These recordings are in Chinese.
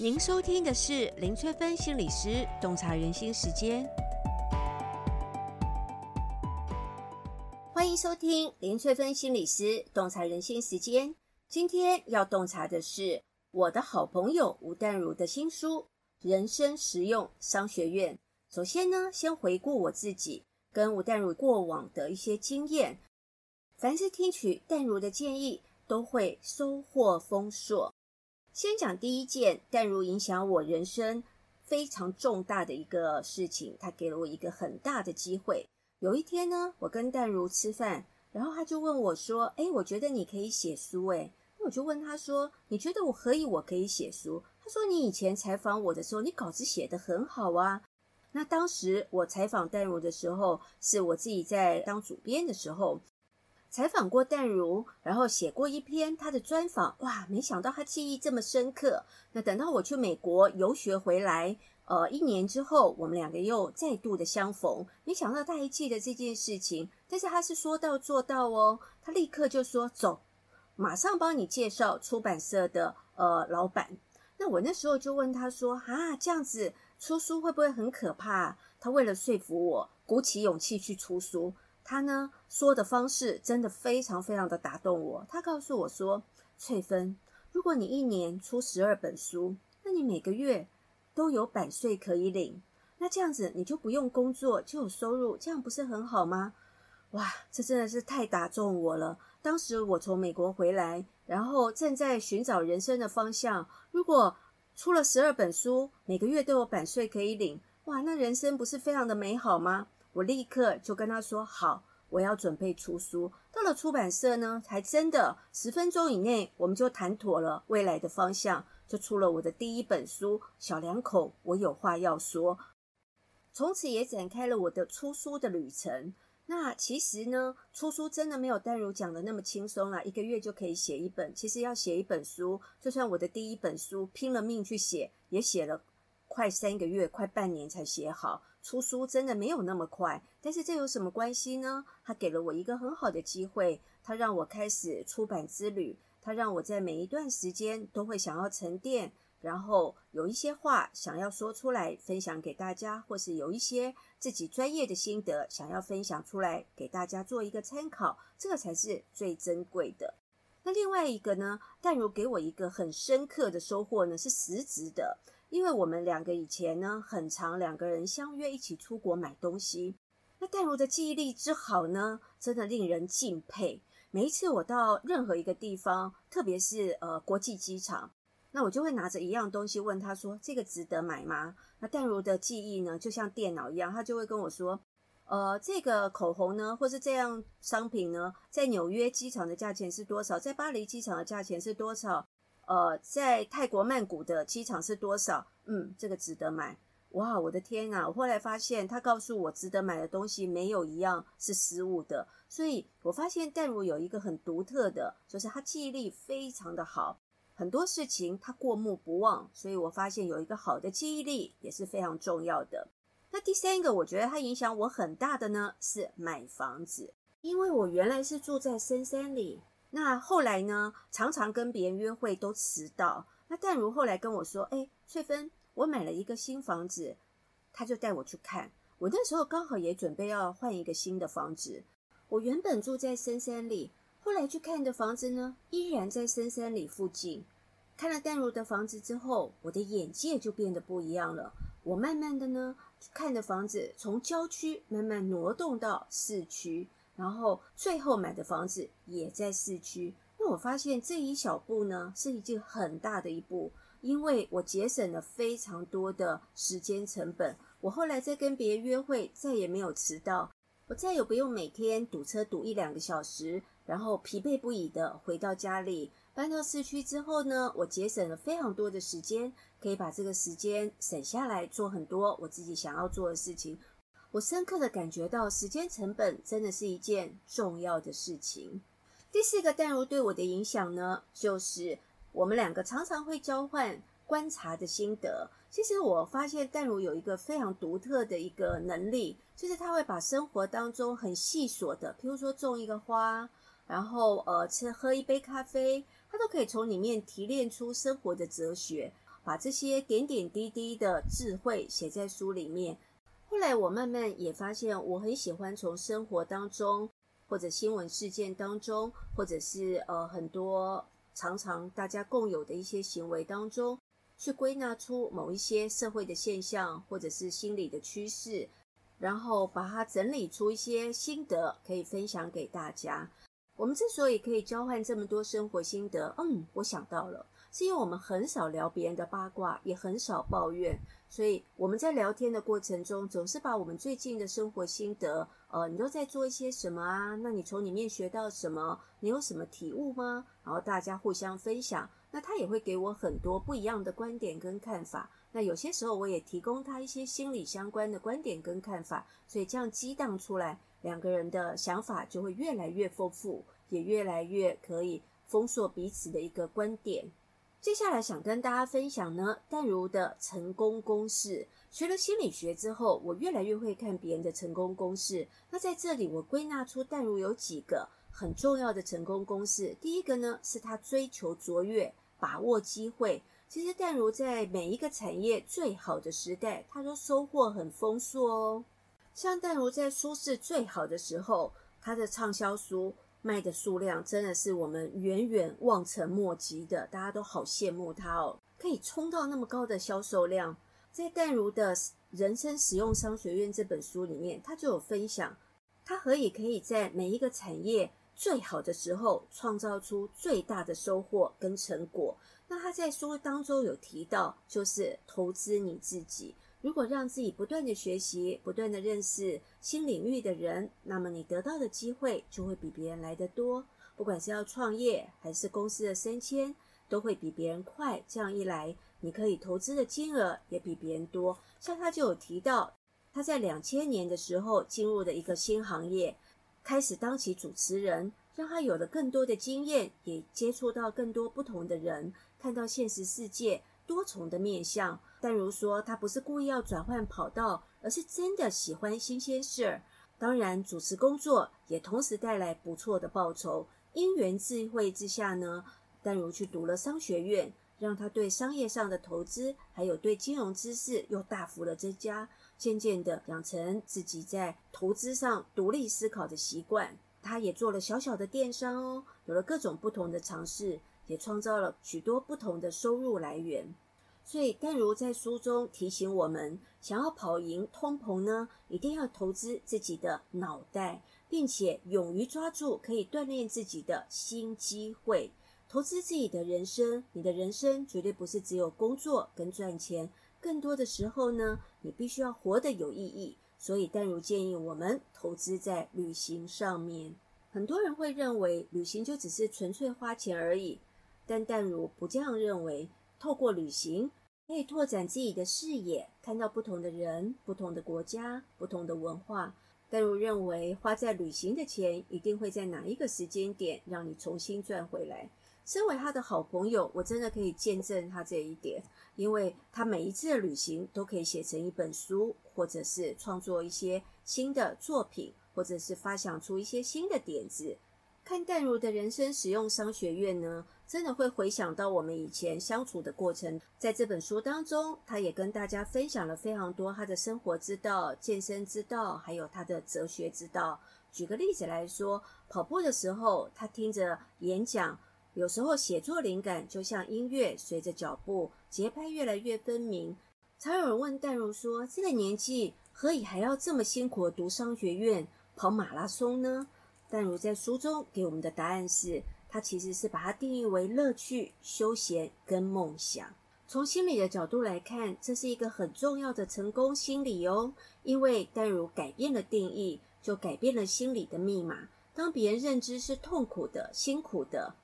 您收听的是林翠芬心理师洞察人心时间，欢迎收听林翠芬心理师洞察人心时间。今天要洞察的是我的好朋友吴淡如的新书《人生实用商学院》。首先呢，先回顾我自己跟吴淡如过往的一些经验。凡是听取淡如的建议，都会收获丰硕。先讲第一件，淡如影响我人生非常重大的一个事情，他给了我一个很大的机会。有一天呢，我跟淡如吃饭，然后他就问我说：“诶，我觉得你可以写书。”诶，那我就问他说：“你觉得我可以？我可以写书？”他说：“你以前采访我的时候，你稿子写得很好啊。”那当时我采访淡如的时候，是我自己在当主编的时候。采访过淡如，然后写过一篇他的专访，哇，没想到他记忆这么深刻。那等到我去美国游学回来，呃，一年之后，我们两个又再度的相逢，没想到他还记得这件事情，但是他是说到做到哦，他立刻就说走，马上帮你介绍出版社的呃老板。那我那时候就问他说啊，这样子出书会不会很可怕？他为了说服我，鼓起勇气去出书。他呢说的方式真的非常非常的打动我。他告诉我说：“翠芬，如果你一年出十二本书，那你每个月都有版税可以领，那这样子你就不用工作就有收入，这样不是很好吗？”哇，这真的是太打中我了。当时我从美国回来，然后正在寻找人生的方向。如果出了十二本书，每个月都有版税可以领，哇，那人生不是非常的美好吗？我立刻就跟他说：“好，我要准备出书。”到了出版社呢，还真的十分钟以内，我们就谈妥了未来的方向，就出了我的第一本书《小两口我有话要说》。从此也展开了我的出书的旅程。那其实呢，出书真的没有淡如讲的那么轻松啦，一个月就可以写一本。其实要写一本书，就算我的第一本书拼了命去写，也写了快三个月，快半年才写好。出书真的没有那么快，但是这有什么关系呢？他给了我一个很好的机会，他让我开始出版之旅，他让我在每一段时间都会想要沉淀，然后有一些话想要说出来分享给大家，或是有一些自己专业的心得想要分享出来给大家做一个参考，这个才是最珍贵的。那另外一个呢，淡如给我一个很深刻的收获呢，是实质的。因为我们两个以前呢，很常两个人相约一起出国买东西。那淡如的记忆力之好呢，真的令人敬佩。每一次我到任何一个地方，特别是呃国际机场，那我就会拿着一样东西问他说：“这个值得买吗？”那淡如的记忆呢，就像电脑一样，他就会跟我说：“呃，这个口红呢，或是这样商品呢，在纽约机场的价钱是多少？在巴黎机场的价钱是多少？”呃，在泰国曼谷的机场是多少？嗯，这个值得买。哇，我的天啊！我后来发现，他告诉我值得买的东西没有一样是失误的。所以我发现淡如有一个很独特的，就是他记忆力非常的好，很多事情他过目不忘。所以我发现有一个好的记忆力也是非常重要的。那第三个，我觉得他影响我很大的呢，是买房子，因为我原来是住在深山里。那后来呢，常常跟别人约会都迟到。那淡如后来跟我说：“诶，翠芬，我买了一个新房子。”他就带我去看。我那时候刚好也准备要换一个新的房子。我原本住在深山里，后来去看的房子呢，依然在深山里附近。看了淡如的房子之后，我的眼界就变得不一样了。我慢慢的呢，看的房子从郊区慢慢挪动到市区。然后最后买的房子也在市区，那我发现这一小步呢，是一件很大的一步，因为我节省了非常多的时间成本。我后来在跟别人约会，再也没有迟到，我再也不用每天堵车堵一两个小时，然后疲惫不已的回到家里。搬到市区之后呢，我节省了非常多的时间，可以把这个时间省下来做很多我自己想要做的事情。我深刻的感觉到，时间成本真的是一件重要的事情。第四个淡如对我的影响呢，就是我们两个常常会交换观察的心得。其实我发现淡如有一个非常独特的一个能力，就是他会把生活当中很细琐的，譬如说种一个花，然后呃吃喝一杯咖啡，他都可以从里面提炼出生活的哲学。把这些点点滴滴的智慧写在书里面。后来我慢慢也发现，我很喜欢从生活当中，或者新闻事件当中，或者是呃很多常常大家共有的一些行为当中，去归纳出某一些社会的现象，或者是心理的趋势，然后把它整理出一些心得，可以分享给大家。我们之所以可以交换这么多生活心得，嗯，我想到了。是因为我们很少聊别人的八卦，也很少抱怨，所以我们在聊天的过程中，总是把我们最近的生活心得，呃，你都在做一些什么啊？那你从里面学到什么？你有什么体悟吗？然后大家互相分享，那他也会给我很多不一样的观点跟看法。那有些时候我也提供他一些心理相关的观点跟看法，所以这样激荡出来，两个人的想法就会越来越丰富，也越来越可以丰硕彼此的一个观点。接下来想跟大家分享呢，淡如的成功公式。学了心理学之后，我越来越会看别人的成功公式。那在这里，我归纳出淡如有几个很重要的成功公式。第一个呢，是他追求卓越，把握机会。其实淡如在每一个产业最好的时代，他都收获很丰硕哦。像淡如在书市最好的时候，他的畅销书。卖的数量真的是我们远远望尘莫及的，大家都好羡慕他哦，可以冲到那么高的销售量。在淡如的《人生实用商学院》这本书里面，他就有分享，他何以可以在每一个产业最好的时候创造出最大的收获跟成果。那他在书当中有提到，就是投资你自己。如果让自己不断的学习，不断的认识新领域的人，那么你得到的机会就会比别人来得多。不管是要创业还是公司的升迁，都会比别人快。这样一来，你可以投资的金额也比别人多。像他就有提到，他在两千年的时候进入了一个新行业，开始当起主持人，让他有了更多的经验，也接触到更多不同的人，看到现实世界多重的面向。淡如说，他不是故意要转换跑道，而是真的喜欢新鲜事儿。当然，主持工作也同时带来不错的报酬。因缘际会之下呢，淡如去读了商学院，让他对商业上的投资还有对金融知识又大幅的增加。渐渐的养成自己在投资上独立思考的习惯。他也做了小小的电商哦，有了各种不同的尝试，也创造了许多不同的收入来源。所以，淡如在书中提醒我们，想要跑赢通膨呢，一定要投资自己的脑袋，并且勇于抓住可以锻炼自己的新机会，投资自己的人生。你的人生绝对不是只有工作跟赚钱，更多的时候呢，你必须要活得有意义。所以，淡如建议我们投资在旅行上面。很多人会认为旅行就只是纯粹花钱而已，但淡如不这样认为。透过旅行，可以拓展自己的视野，看到不同的人、不同的国家、不同的文化。淡如认为，花在旅行的钱一定会在哪一个时间点让你重新赚回来。身为他的好朋友，我真的可以见证他这一点，因为他每一次的旅行都可以写成一本书，或者是创作一些新的作品，或者是发想出一些新的点子。看淡如的人生实用商学院呢，真的会回想到我们以前相处的过程。在这本书当中，他也跟大家分享了非常多他的生活之道、健身之道，还有他的哲学之道。举个例子来说，跑步的时候，他听着演讲，有时候写作灵感就像音乐，随着脚步节拍越来越分明。常有人问淡如说：“这个年纪何以还要这么辛苦的读商学院、跑马拉松呢？”淡如在书中给我们的答案是，他其实是把它定义为乐趣、休闲跟梦想。从心理的角度来看，这是一个很重要的成功心理哦。因为淡如改变了定义，就改变了心理的密码。当别人认知是痛苦的、辛苦的，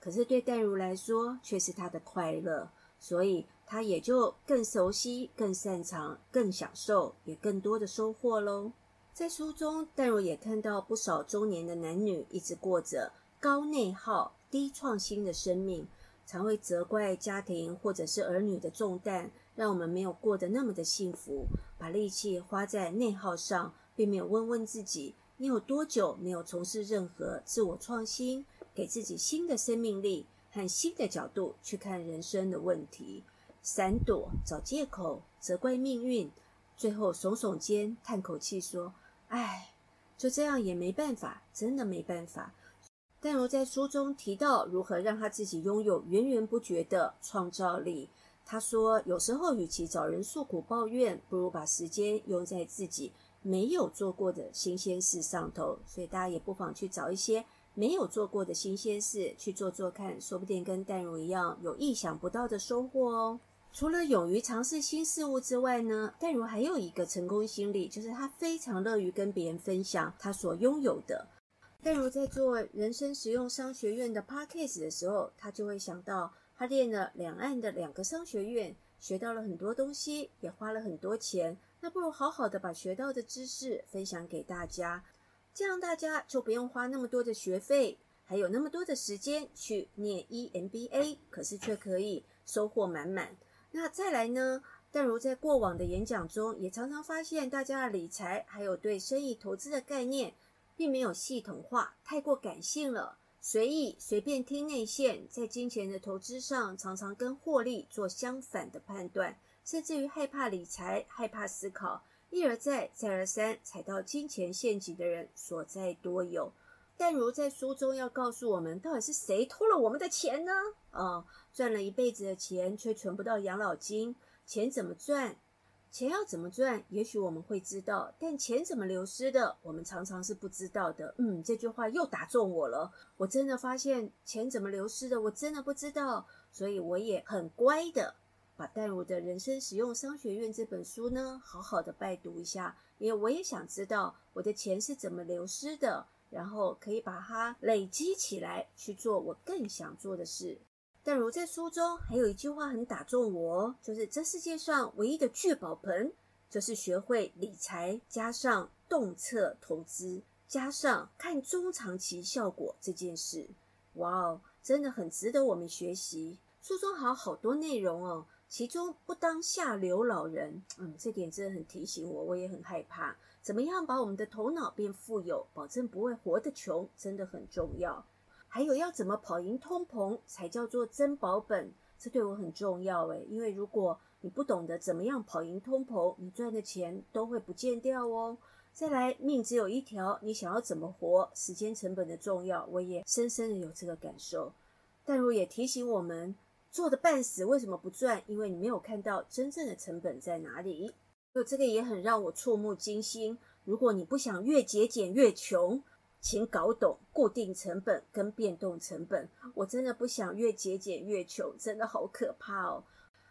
可是对淡如来说却是他的快乐，所以他也就更熟悉、更擅长、更享受，也更多的收获喽。在书中，淡如也看到不少中年的男女一直过着高内耗、低创新的生命，常会责怪家庭或者是儿女的重担，让我们没有过得那么的幸福。把力气花在内耗上，并没有问问自己：你有多久没有从事任何自我创新，给自己新的生命力和新的角度去看人生的问题？闪躲、找借口、责怪命运，最后耸耸肩，叹口气说：“唉，就这样也没办法，真的没办法。”淡如在书中提到如何让他自己拥有源源不绝的创造力。他说：“有时候，与其找人诉苦抱怨，不如把时间用在自己没有做过的新鲜事上头。所以，大家也不妨去找一些没有做过的新鲜事去做做看，说不定跟淡如一样有意想不到的收获哦。除了勇于尝试新事物之外呢，戴如还有一个成功心理，就是他非常乐于跟别人分享他所拥有的。”戴如在做人生实用商学院的 podcast 的时候，他就会想到，他练了两岸的两个商学院，学到了很多东西，也花了很多钱。那不如好好的把学到的知识分享给大家，这样大家就不用花那么多的学费，还有那么多的时间去念 EMBA，可是却可以收获满满。那再来呢，但如在过往的演讲中，也常常发现大家的理财还有对生意投资的概念。并没有系统化，太过感性了，随意随便听内线，在金钱的投资上常常跟获利做相反的判断，甚至于害怕理财、害怕思考，一而再、再而三踩到金钱陷阱的人所在多有。淡如在书中要告诉我们，到底是谁偷了我们的钱呢？哦，赚了一辈子的钱，却存不到养老金，钱怎么赚？钱要怎么赚？也许我们会知道，但钱怎么流失的，我们常常是不知道的。嗯，这句话又打中我了。我真的发现钱怎么流失的，我真的不知道。所以我也很乖的，把淡如的人生实用商学院这本书呢，好好的拜读一下，因为我也想知道我的钱是怎么流失的，然后可以把它累积起来，去做我更想做的事。但如在书中还有一句话很打中我，就是这世界上唯一的聚宝盆，就是学会理财，加上洞彻投资，加上看中长期效果这件事。哇哦，真的很值得我们学习。书中还有好多内容哦，其中不当下流老人，嗯，这点真的很提醒我，我也很害怕。怎么样把我们的头脑变富有，保证不会活得穷，真的很重要。还有要怎么跑赢通膨才叫做增保本，这对我很重要诶，因为如果你不懂得怎么样跑赢通膨，你赚的钱都会不见掉哦。再来，命只有一条，你想要怎么活？时间成本的重要，我也深深的有这个感受。但如也提醒我们，做的半死为什么不赚？因为你没有看到真正的成本在哪里。就这个也很让我触目惊心。如果你不想越节俭越穷，请搞懂固定成本跟变动成本，我真的不想越节俭越穷，真的好可怕哦。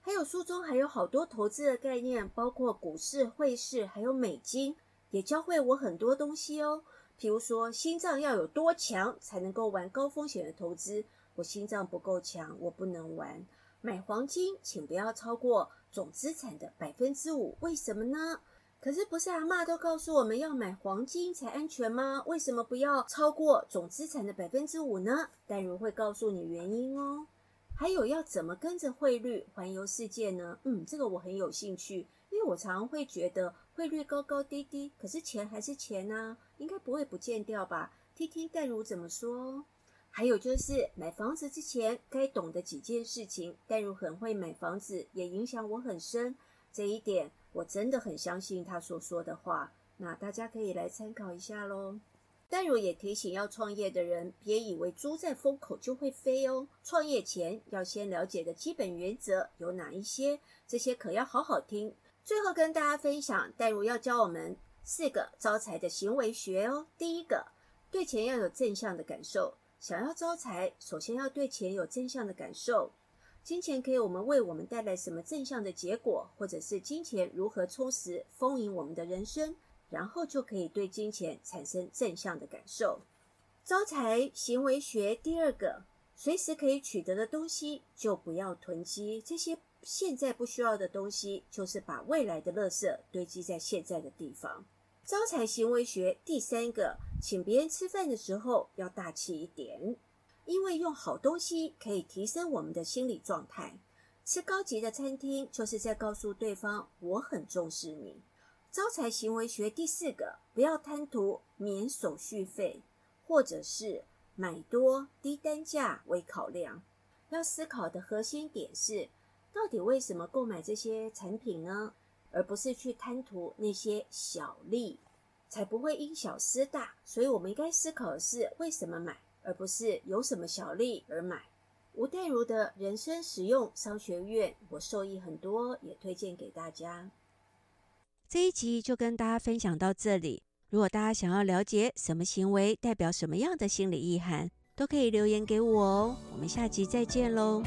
还有书中还有好多投资的概念，包括股市、汇市，还有美金，也教会我很多东西哦。譬如说，心脏要有多强才能够玩高风险的投资？我心脏不够强，我不能玩。买黄金，请不要超过总资产的百分之五，为什么呢？可是不是阿嬷都告诉我们要买黄金才安全吗？为什么不要超过总资产的百分之五呢？淡如会告诉你原因哦。还有要怎么跟着汇率环游世界呢？嗯，这个我很有兴趣，因为我常常会觉得汇率高高低低，可是钱还是钱啊，应该不会不见掉吧？听听淡如怎么说。还有就是买房子之前该懂的几件事情，淡如很会买房子，也影响我很深。这一点我真的很相信他所说的话，那大家可以来参考一下喽。淡如也提醒要创业的人，别以为猪在风口就会飞哦。创业前要先了解的基本原则有哪一些？这些可要好好听。最后跟大家分享，淡如要教我们四个招财的行为学哦。第一个，对钱要有正向的感受。想要招财，首先要对钱有正向的感受。金钱可以我们为我们带来什么正向的结果，或者是金钱如何充实丰盈我们的人生，然后就可以对金钱产生正向的感受。招财行为学第二个，随时可以取得的东西就不要囤积，这些现在不需要的东西，就是把未来的垃圾堆积在现在的地方。招财行为学第三个，请别人吃饭的时候要大气一点。因为用好东西可以提升我们的心理状态，吃高级的餐厅就是在告诉对方我很重视你。招财行为学第四个，不要贪图免手续费，或者是买多低单价为考量。要思考的核心点是，到底为什么购买这些产品呢？而不是去贪图那些小利，才不会因小失大。所以，我们应该思考的是为什么买，而不是有什么小利而买。吴淡如的人生实用商学院，我受益很多，也推荐给大家。这一集就跟大家分享到这里。如果大家想要了解什么行为代表什么样的心理意涵，都可以留言给我哦。我们下集再见喽。